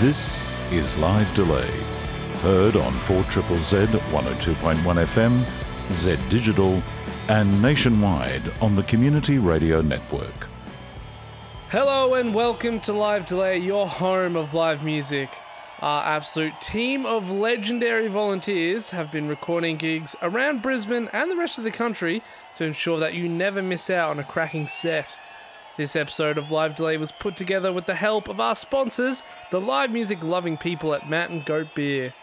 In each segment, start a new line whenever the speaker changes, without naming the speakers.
This is Live Delay. Heard on 4 Triple Z 102.1 FM, Z Digital, and nationwide on the Community Radio Network.
Hello and welcome to Live Delay, your home of live music. Our absolute team of legendary volunteers have been recording gigs around Brisbane and the rest of the country to ensure that you never miss out on a cracking set. This episode of Live Delay was put together with the help of our sponsors, the live music loving people at Mountain Goat Beer.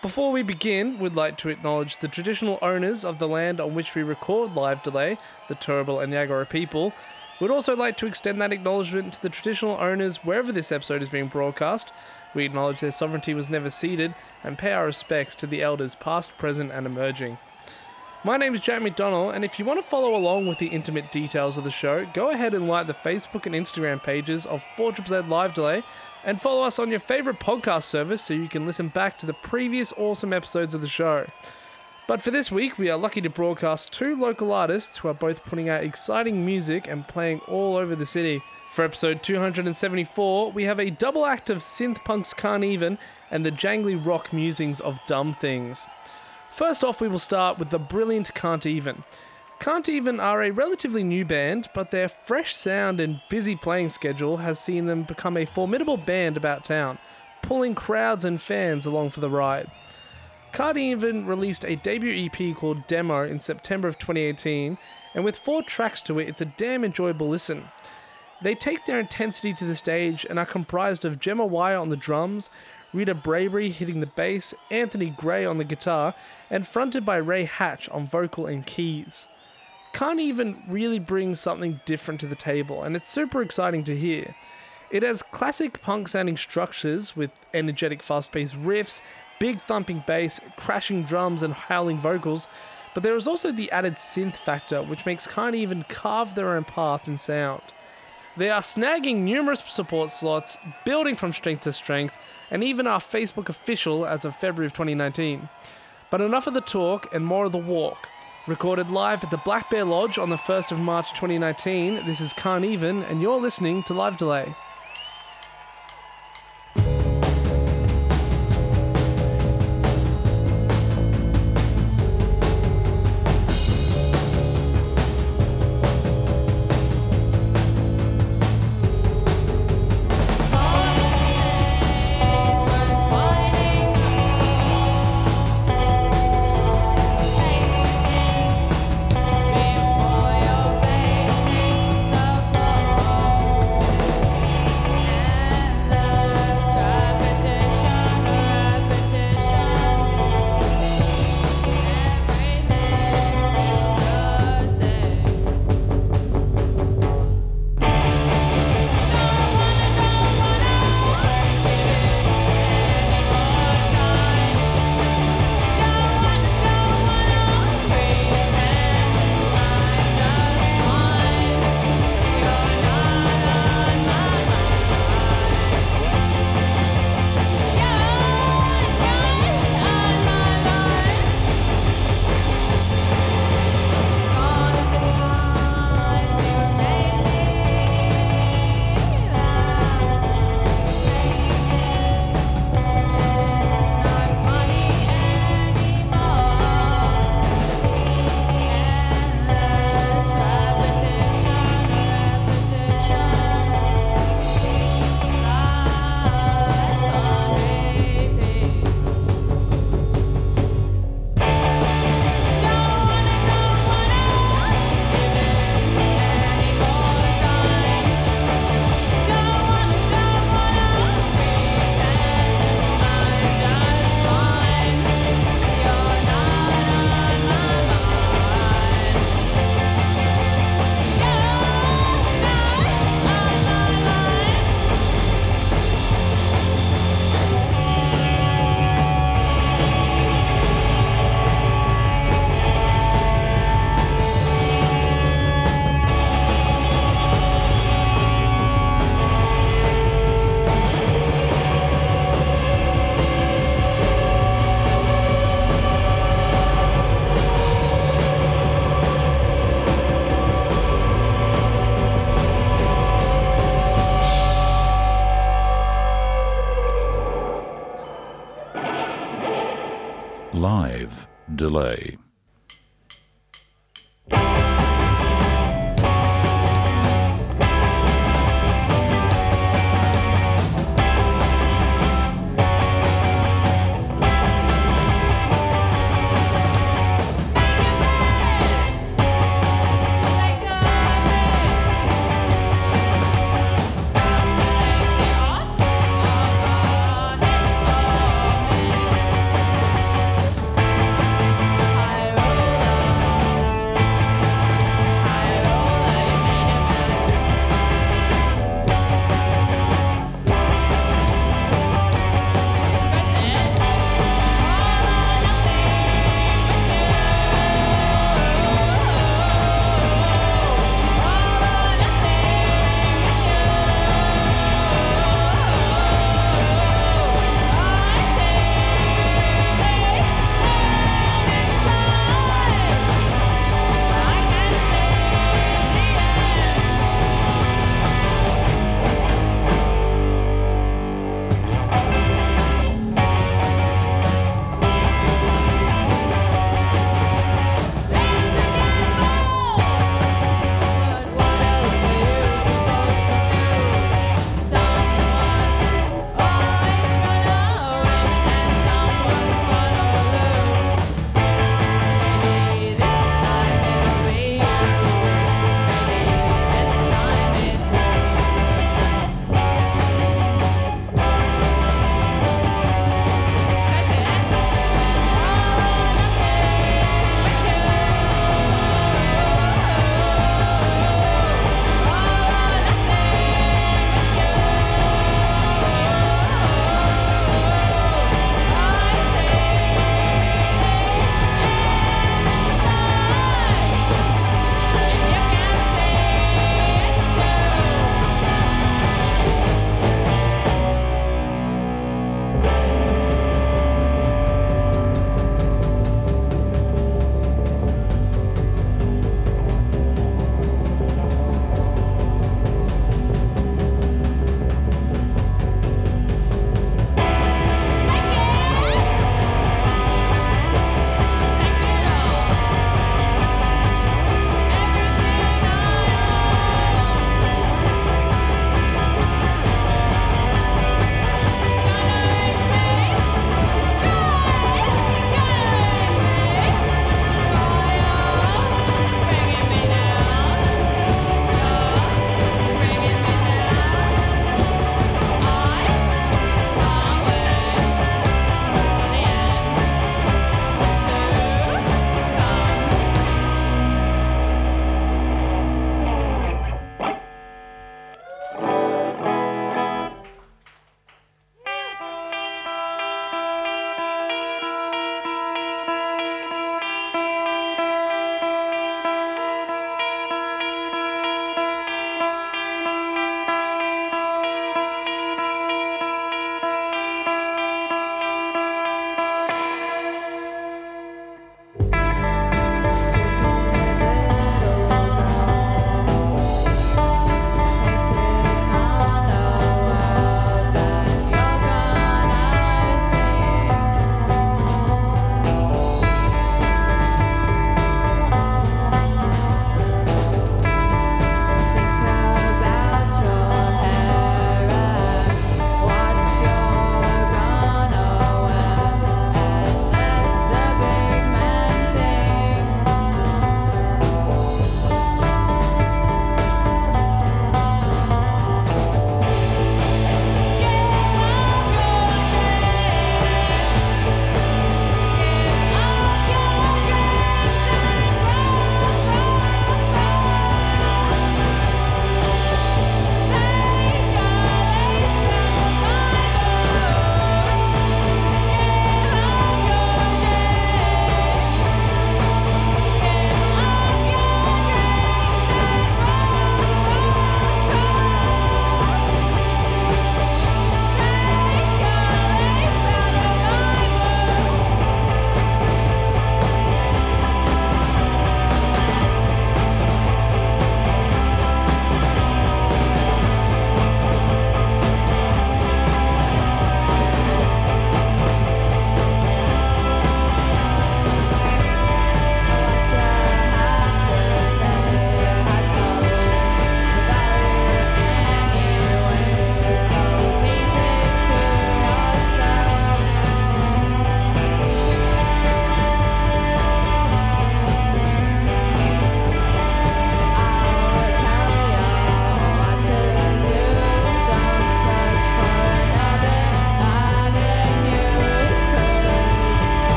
Before we begin, we'd like to acknowledge the traditional owners of the land on which we record Live Delay, the Turrbal and Yagara people. We'd also like to extend that acknowledgement to the traditional owners wherever this episode is being broadcast. We acknowledge their sovereignty was never ceded and pay our respects to the elders past, present, and emerging. My name is Jack McDonald, and if you want to follow along with the intimate details of the show, go ahead and like the Facebook and Instagram pages of 4 Z Live Delay, and follow us on your favorite podcast service so you can listen back to the previous awesome episodes of the show. But for this week, we are lucky to broadcast two local artists who are both putting out exciting music and playing all over the city. For episode 274, we have a double act of synth punks Can't Even and the jangly rock musings of Dumb Things. First off, we will start with the brilliant Can't Even. Can't Even are a relatively new band, but their fresh sound and busy playing schedule has seen them become a formidable band about town, pulling crowds and fans along for the ride. Can't Even released a debut EP called Demo in September of 2018, and with four tracks to it, it's a damn enjoyable listen. They take their intensity to the stage and are comprised of Gemma Wire on the drums, Rita Bravery hitting the bass, Anthony Gray on the guitar, and fronted by Ray Hatch on vocal and keys. Can't even really bring something different to the table, and it's super exciting to hear. It has classic punk sounding structures with energetic fast paced riffs, big thumping bass, crashing drums, and howling vocals, but there is also the added synth factor which makes Can't Even carve their own path and sound. They are snagging numerous support slots, building from strength to strength, and even our Facebook official as of February of 2019. But enough of the talk and more of the walk. Recorded live at the Black Bear Lodge on the 1st of March 2019, this is Can't Even, and you're listening to Live Delay.
Delay.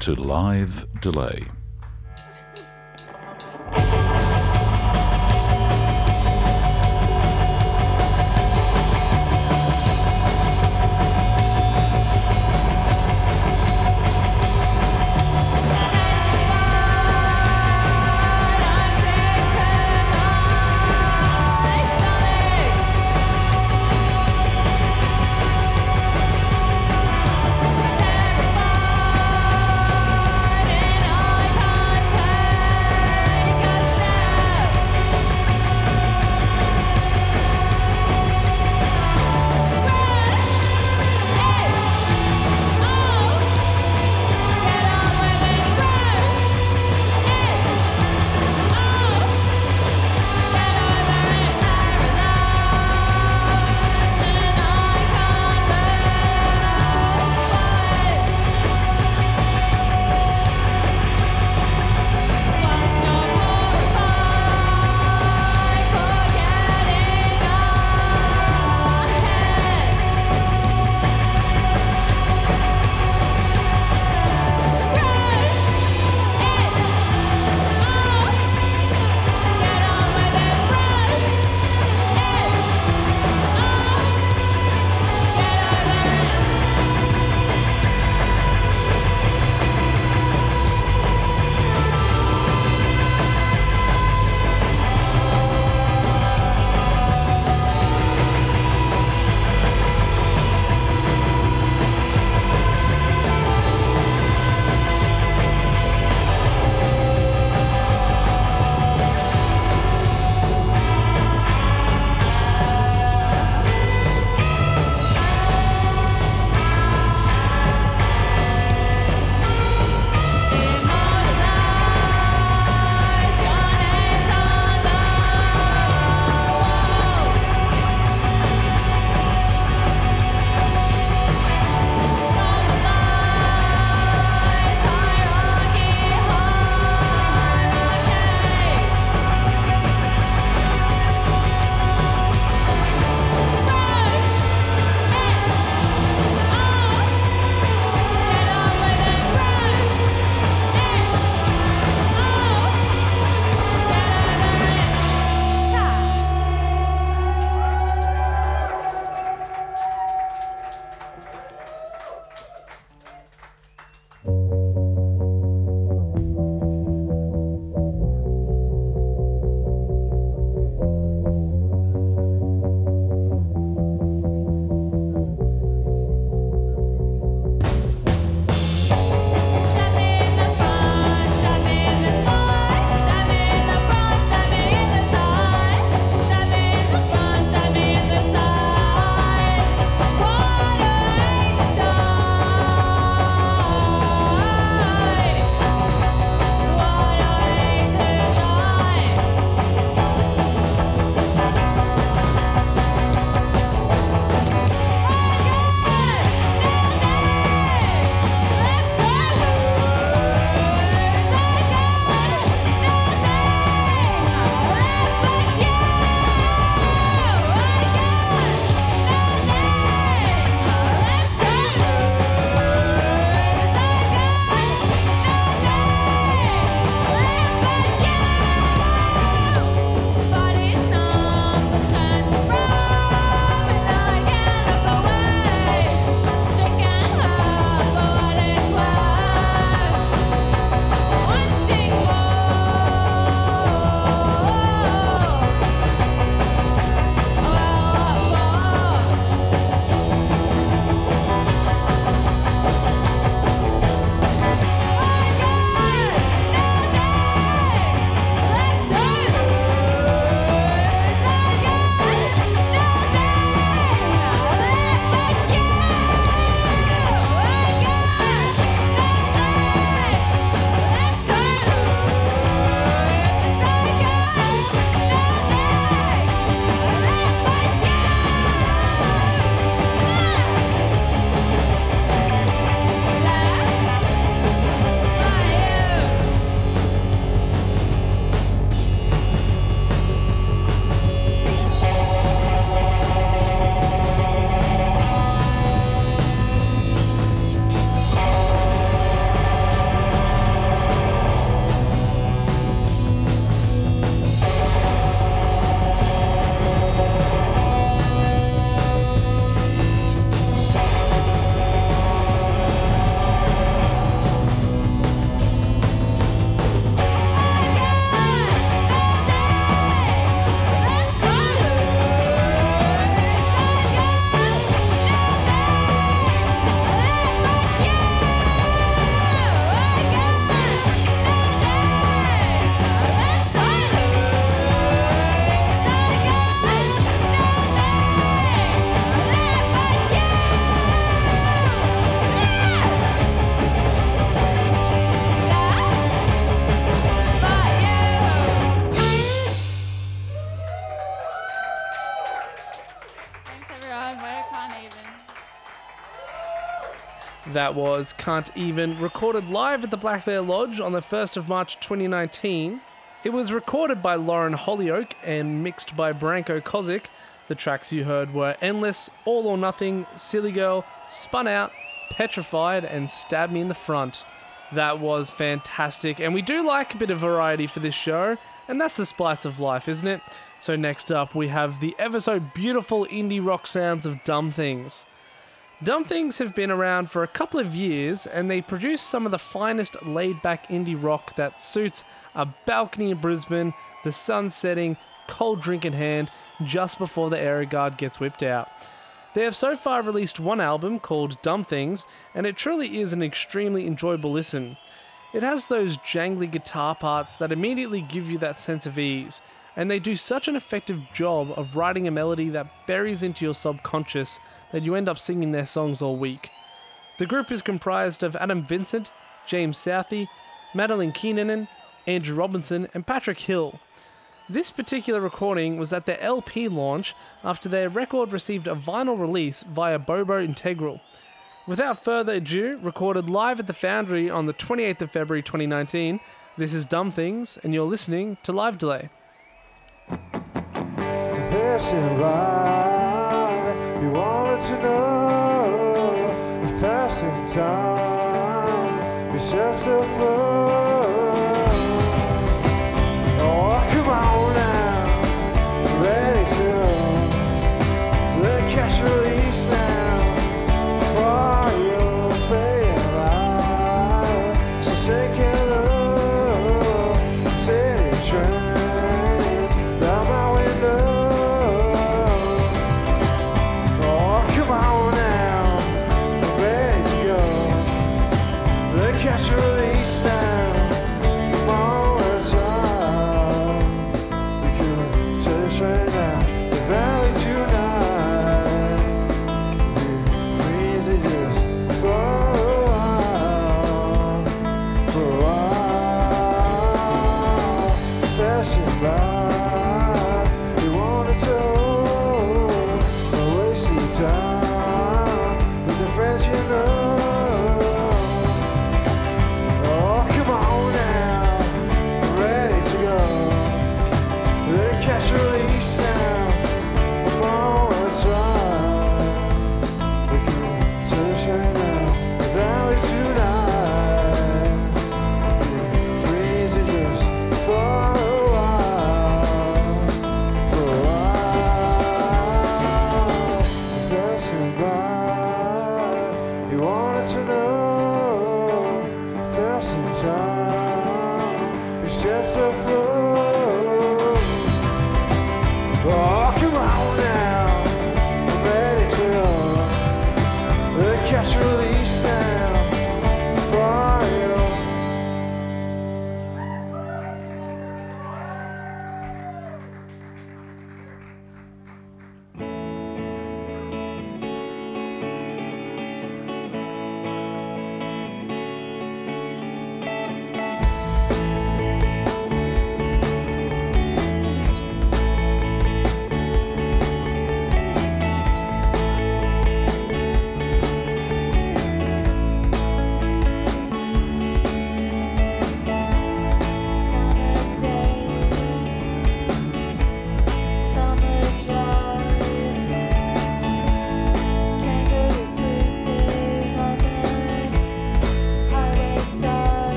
To Live Delay.
That was Can't Even, recorded live at the Black Bear Lodge on the 1st of March 2019. It was recorded by Lauren Hollyoak and mixed by Branko Kozik. The tracks you heard were Endless, All or Nothing, Silly Girl, Spun Out, Petrified, and Stab Me in the Front. That was fantastic, and we do like a bit of variety for this show, and that's the spice of life, isn't it? So, next up, we have the ever so beautiful indie rock sounds of Dumb Things. Dumb Things have been around for a couple of years and they produce some of the finest laid back indie rock that suits a balcony in Brisbane, the sun setting, cold drink in hand, just before the air guard gets whipped out. They have so far released one album called Dumb Things, and it truly is an extremely enjoyable listen. It has those jangly guitar parts that immediately give you that sense of ease, and they do such an effective job of writing a melody that buries into your subconscious that you end up singing their songs all week. The group is comprised of Adam Vincent, James Southey, Madeline Keenanen, Andrew Robinson, and Patrick Hill. This particular recording was at their LP launch after their record received a vinyl release via Bobo Integral. Without further ado, recorded live at the Foundry on the 28th of February 2019, this is Dumb Things, and you're listening to Live Delay.
Wanted to know if passing time is just a flow. The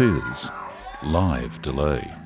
Is Live Delay.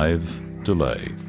Live delay.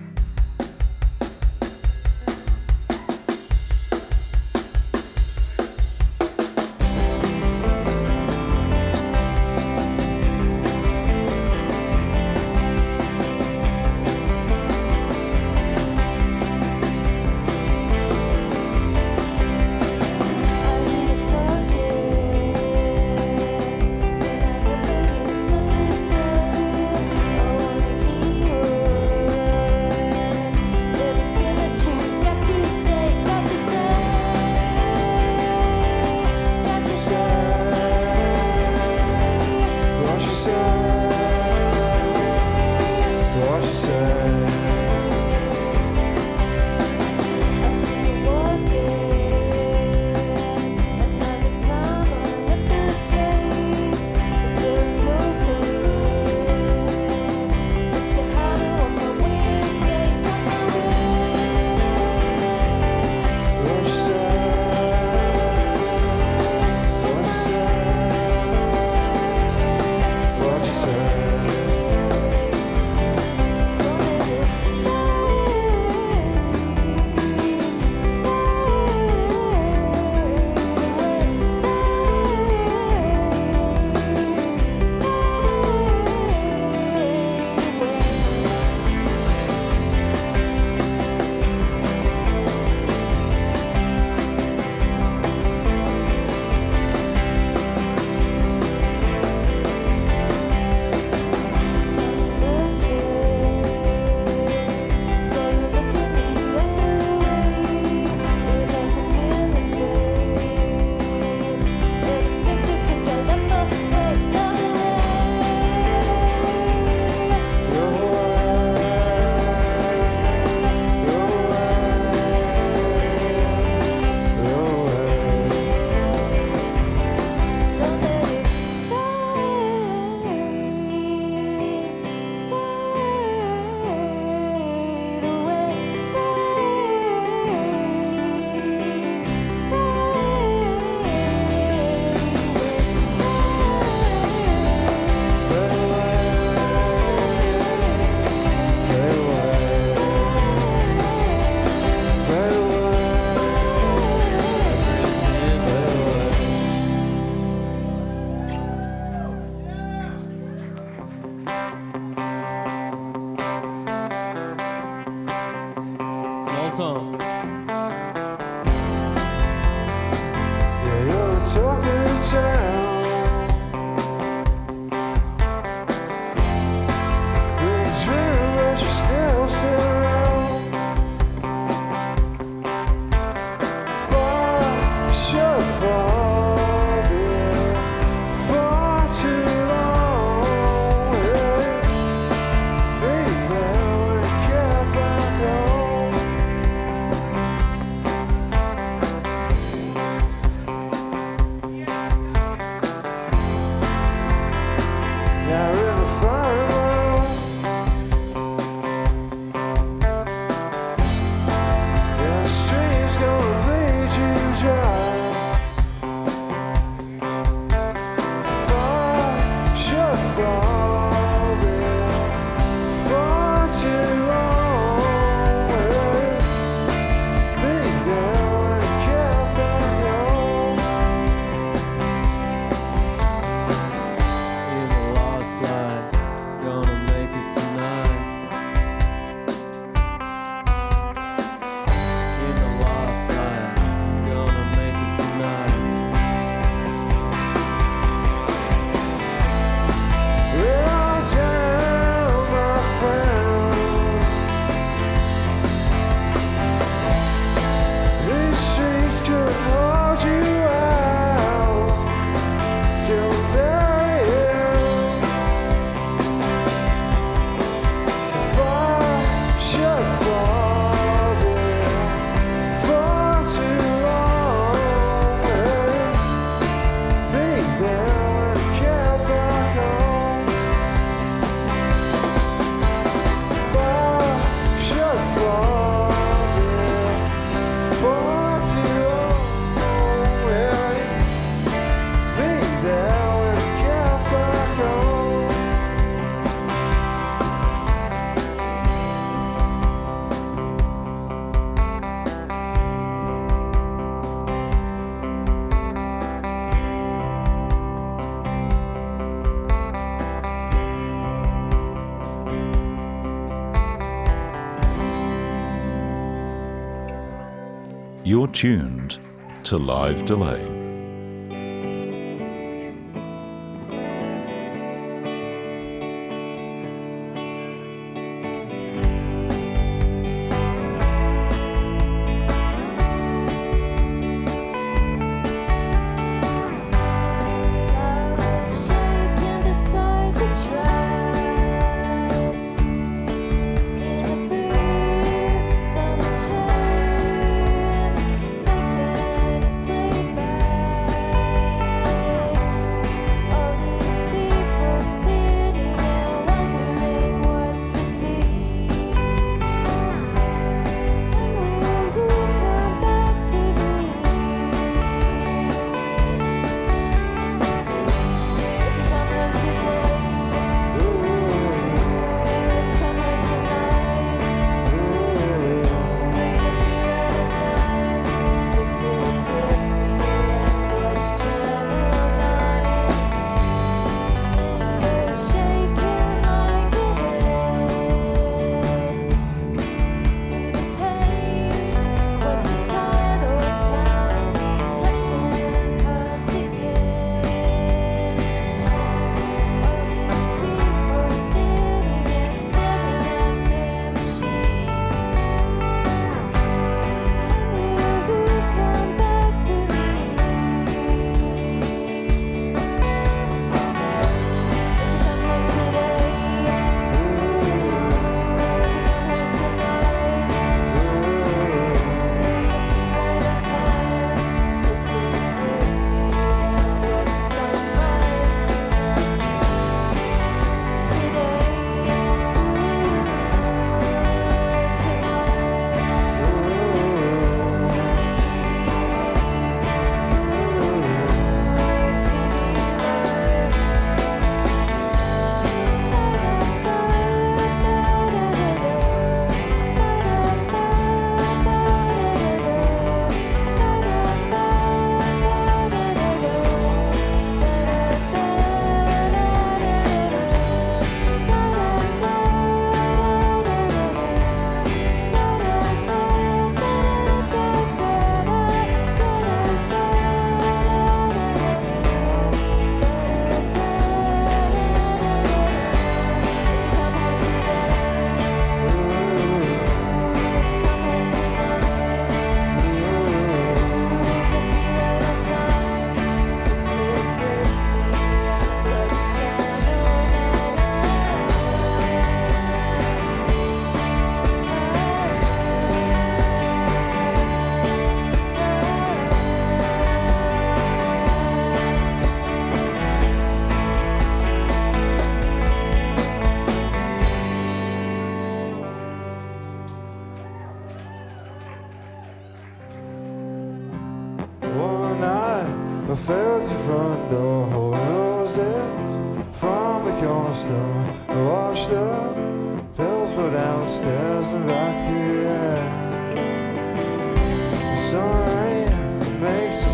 tuned to Live Delay.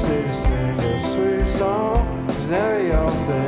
to
sing a sweet song, it's never your thing.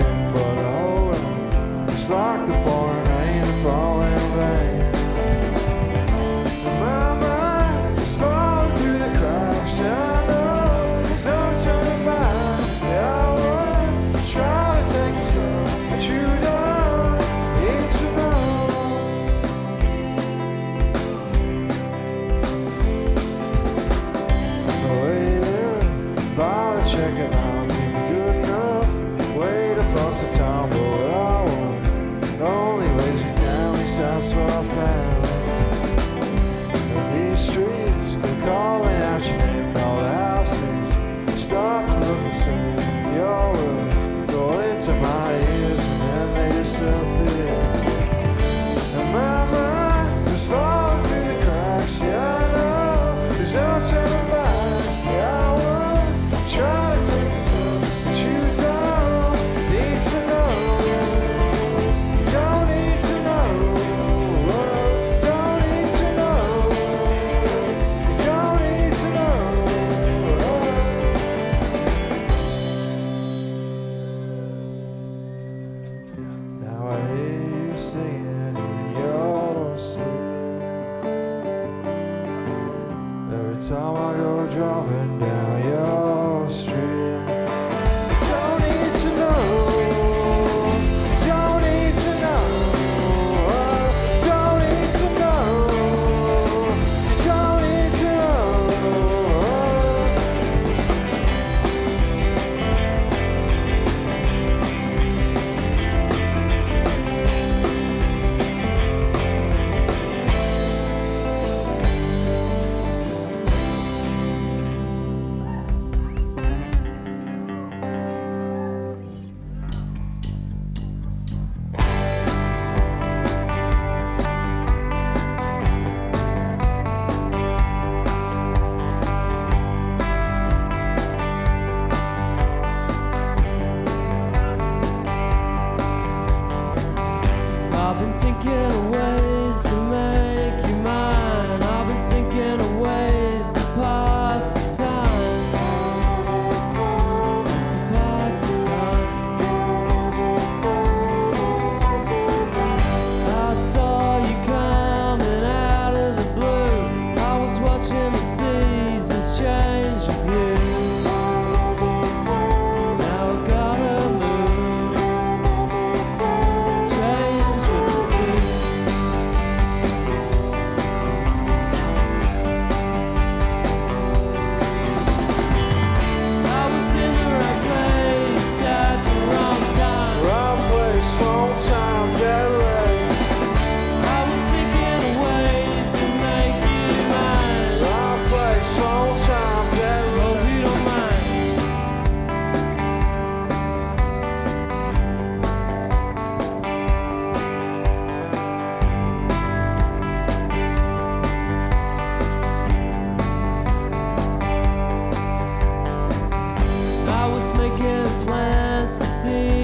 See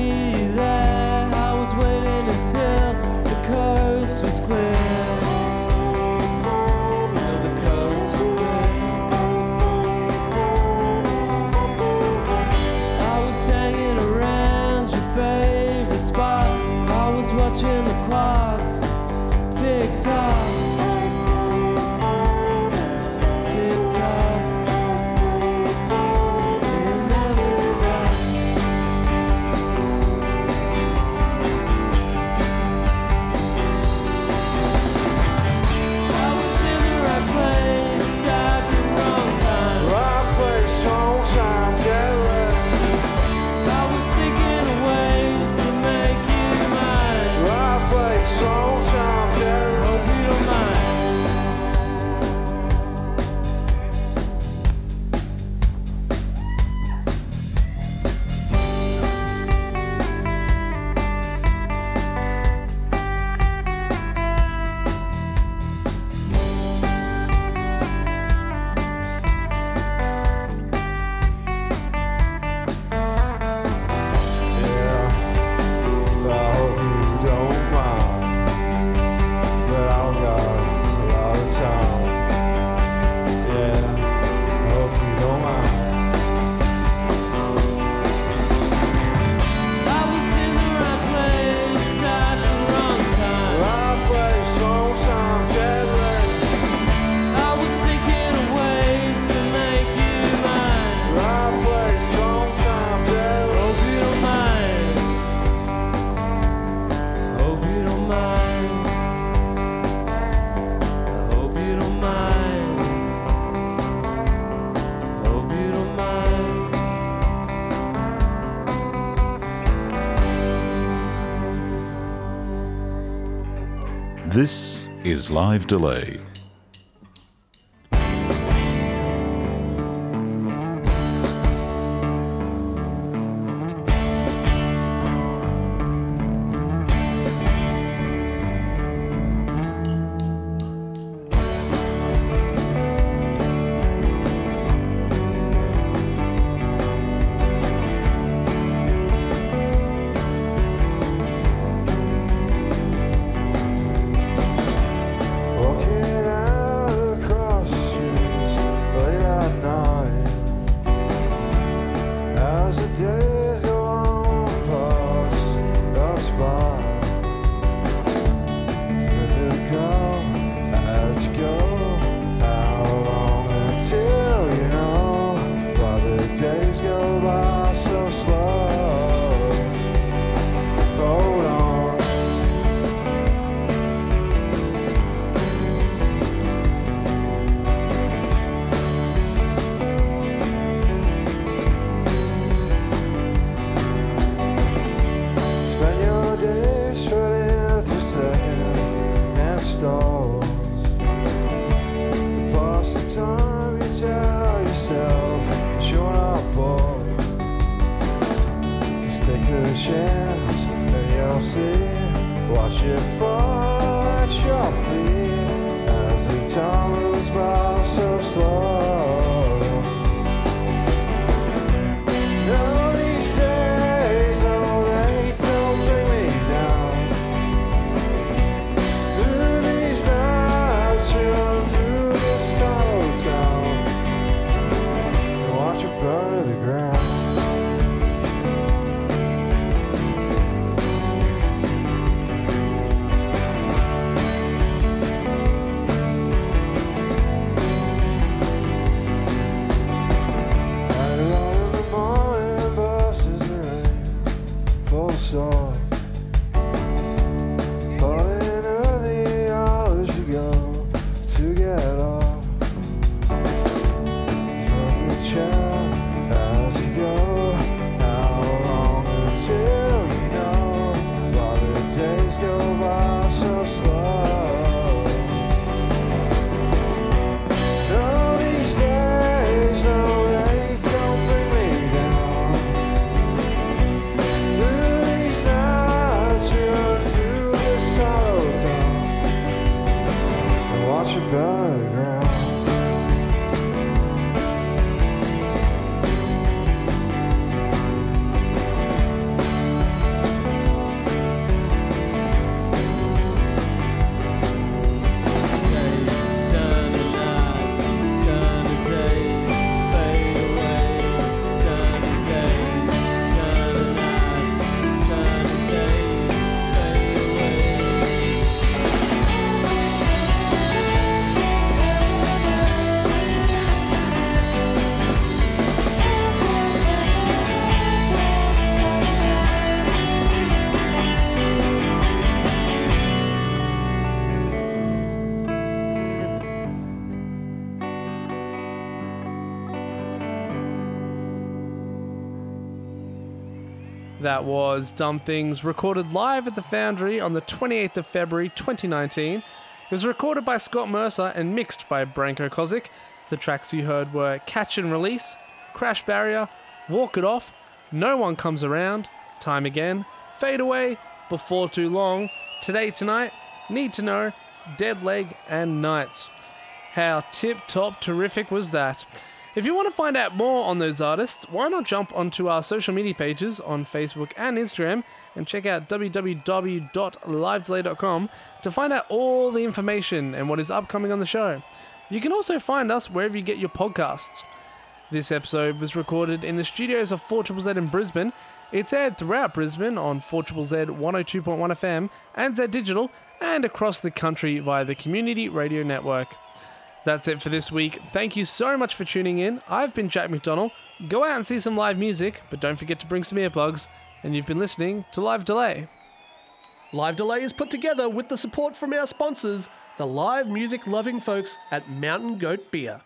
is Live Delay.
Chance and you'll see. Watch it fall at your feet as the time moves by so slow.
That was Dumb Things, recorded live at the Foundry on the 28th of February 2019. It was recorded by Scott Mercer and mixed by Branko Kozik. The tracks you heard were Catch and Release, Crash Barrier, Walk It Off, No One Comes Around, Time Again, Fade Away, Before Too Long, Today Tonight, Need to Know, Dead Leg, and Nights. How tip top terrific was that? If you want to find out more on those artists, why not jump onto our social media pages on Facebook and Instagram and check out www.livedelay.com to find out all the information and what is upcoming on the show. You can also find us wherever you get your podcasts. This episode was recorded in the studios of 4ZZZ in Brisbane. It's aired throughout Brisbane on 4ZZZ 102.1 FM and Z Digital and across the country via the Community Radio Network. That's it for this week. Thank you so much for tuning in. I've been Jack McDonald. Go out and see some live music, but don't forget to bring some earplugs. And you've been listening to Live Delay.
Live Delay is put together with the support from our sponsors, the live music loving folks at Mountain Goat Beer.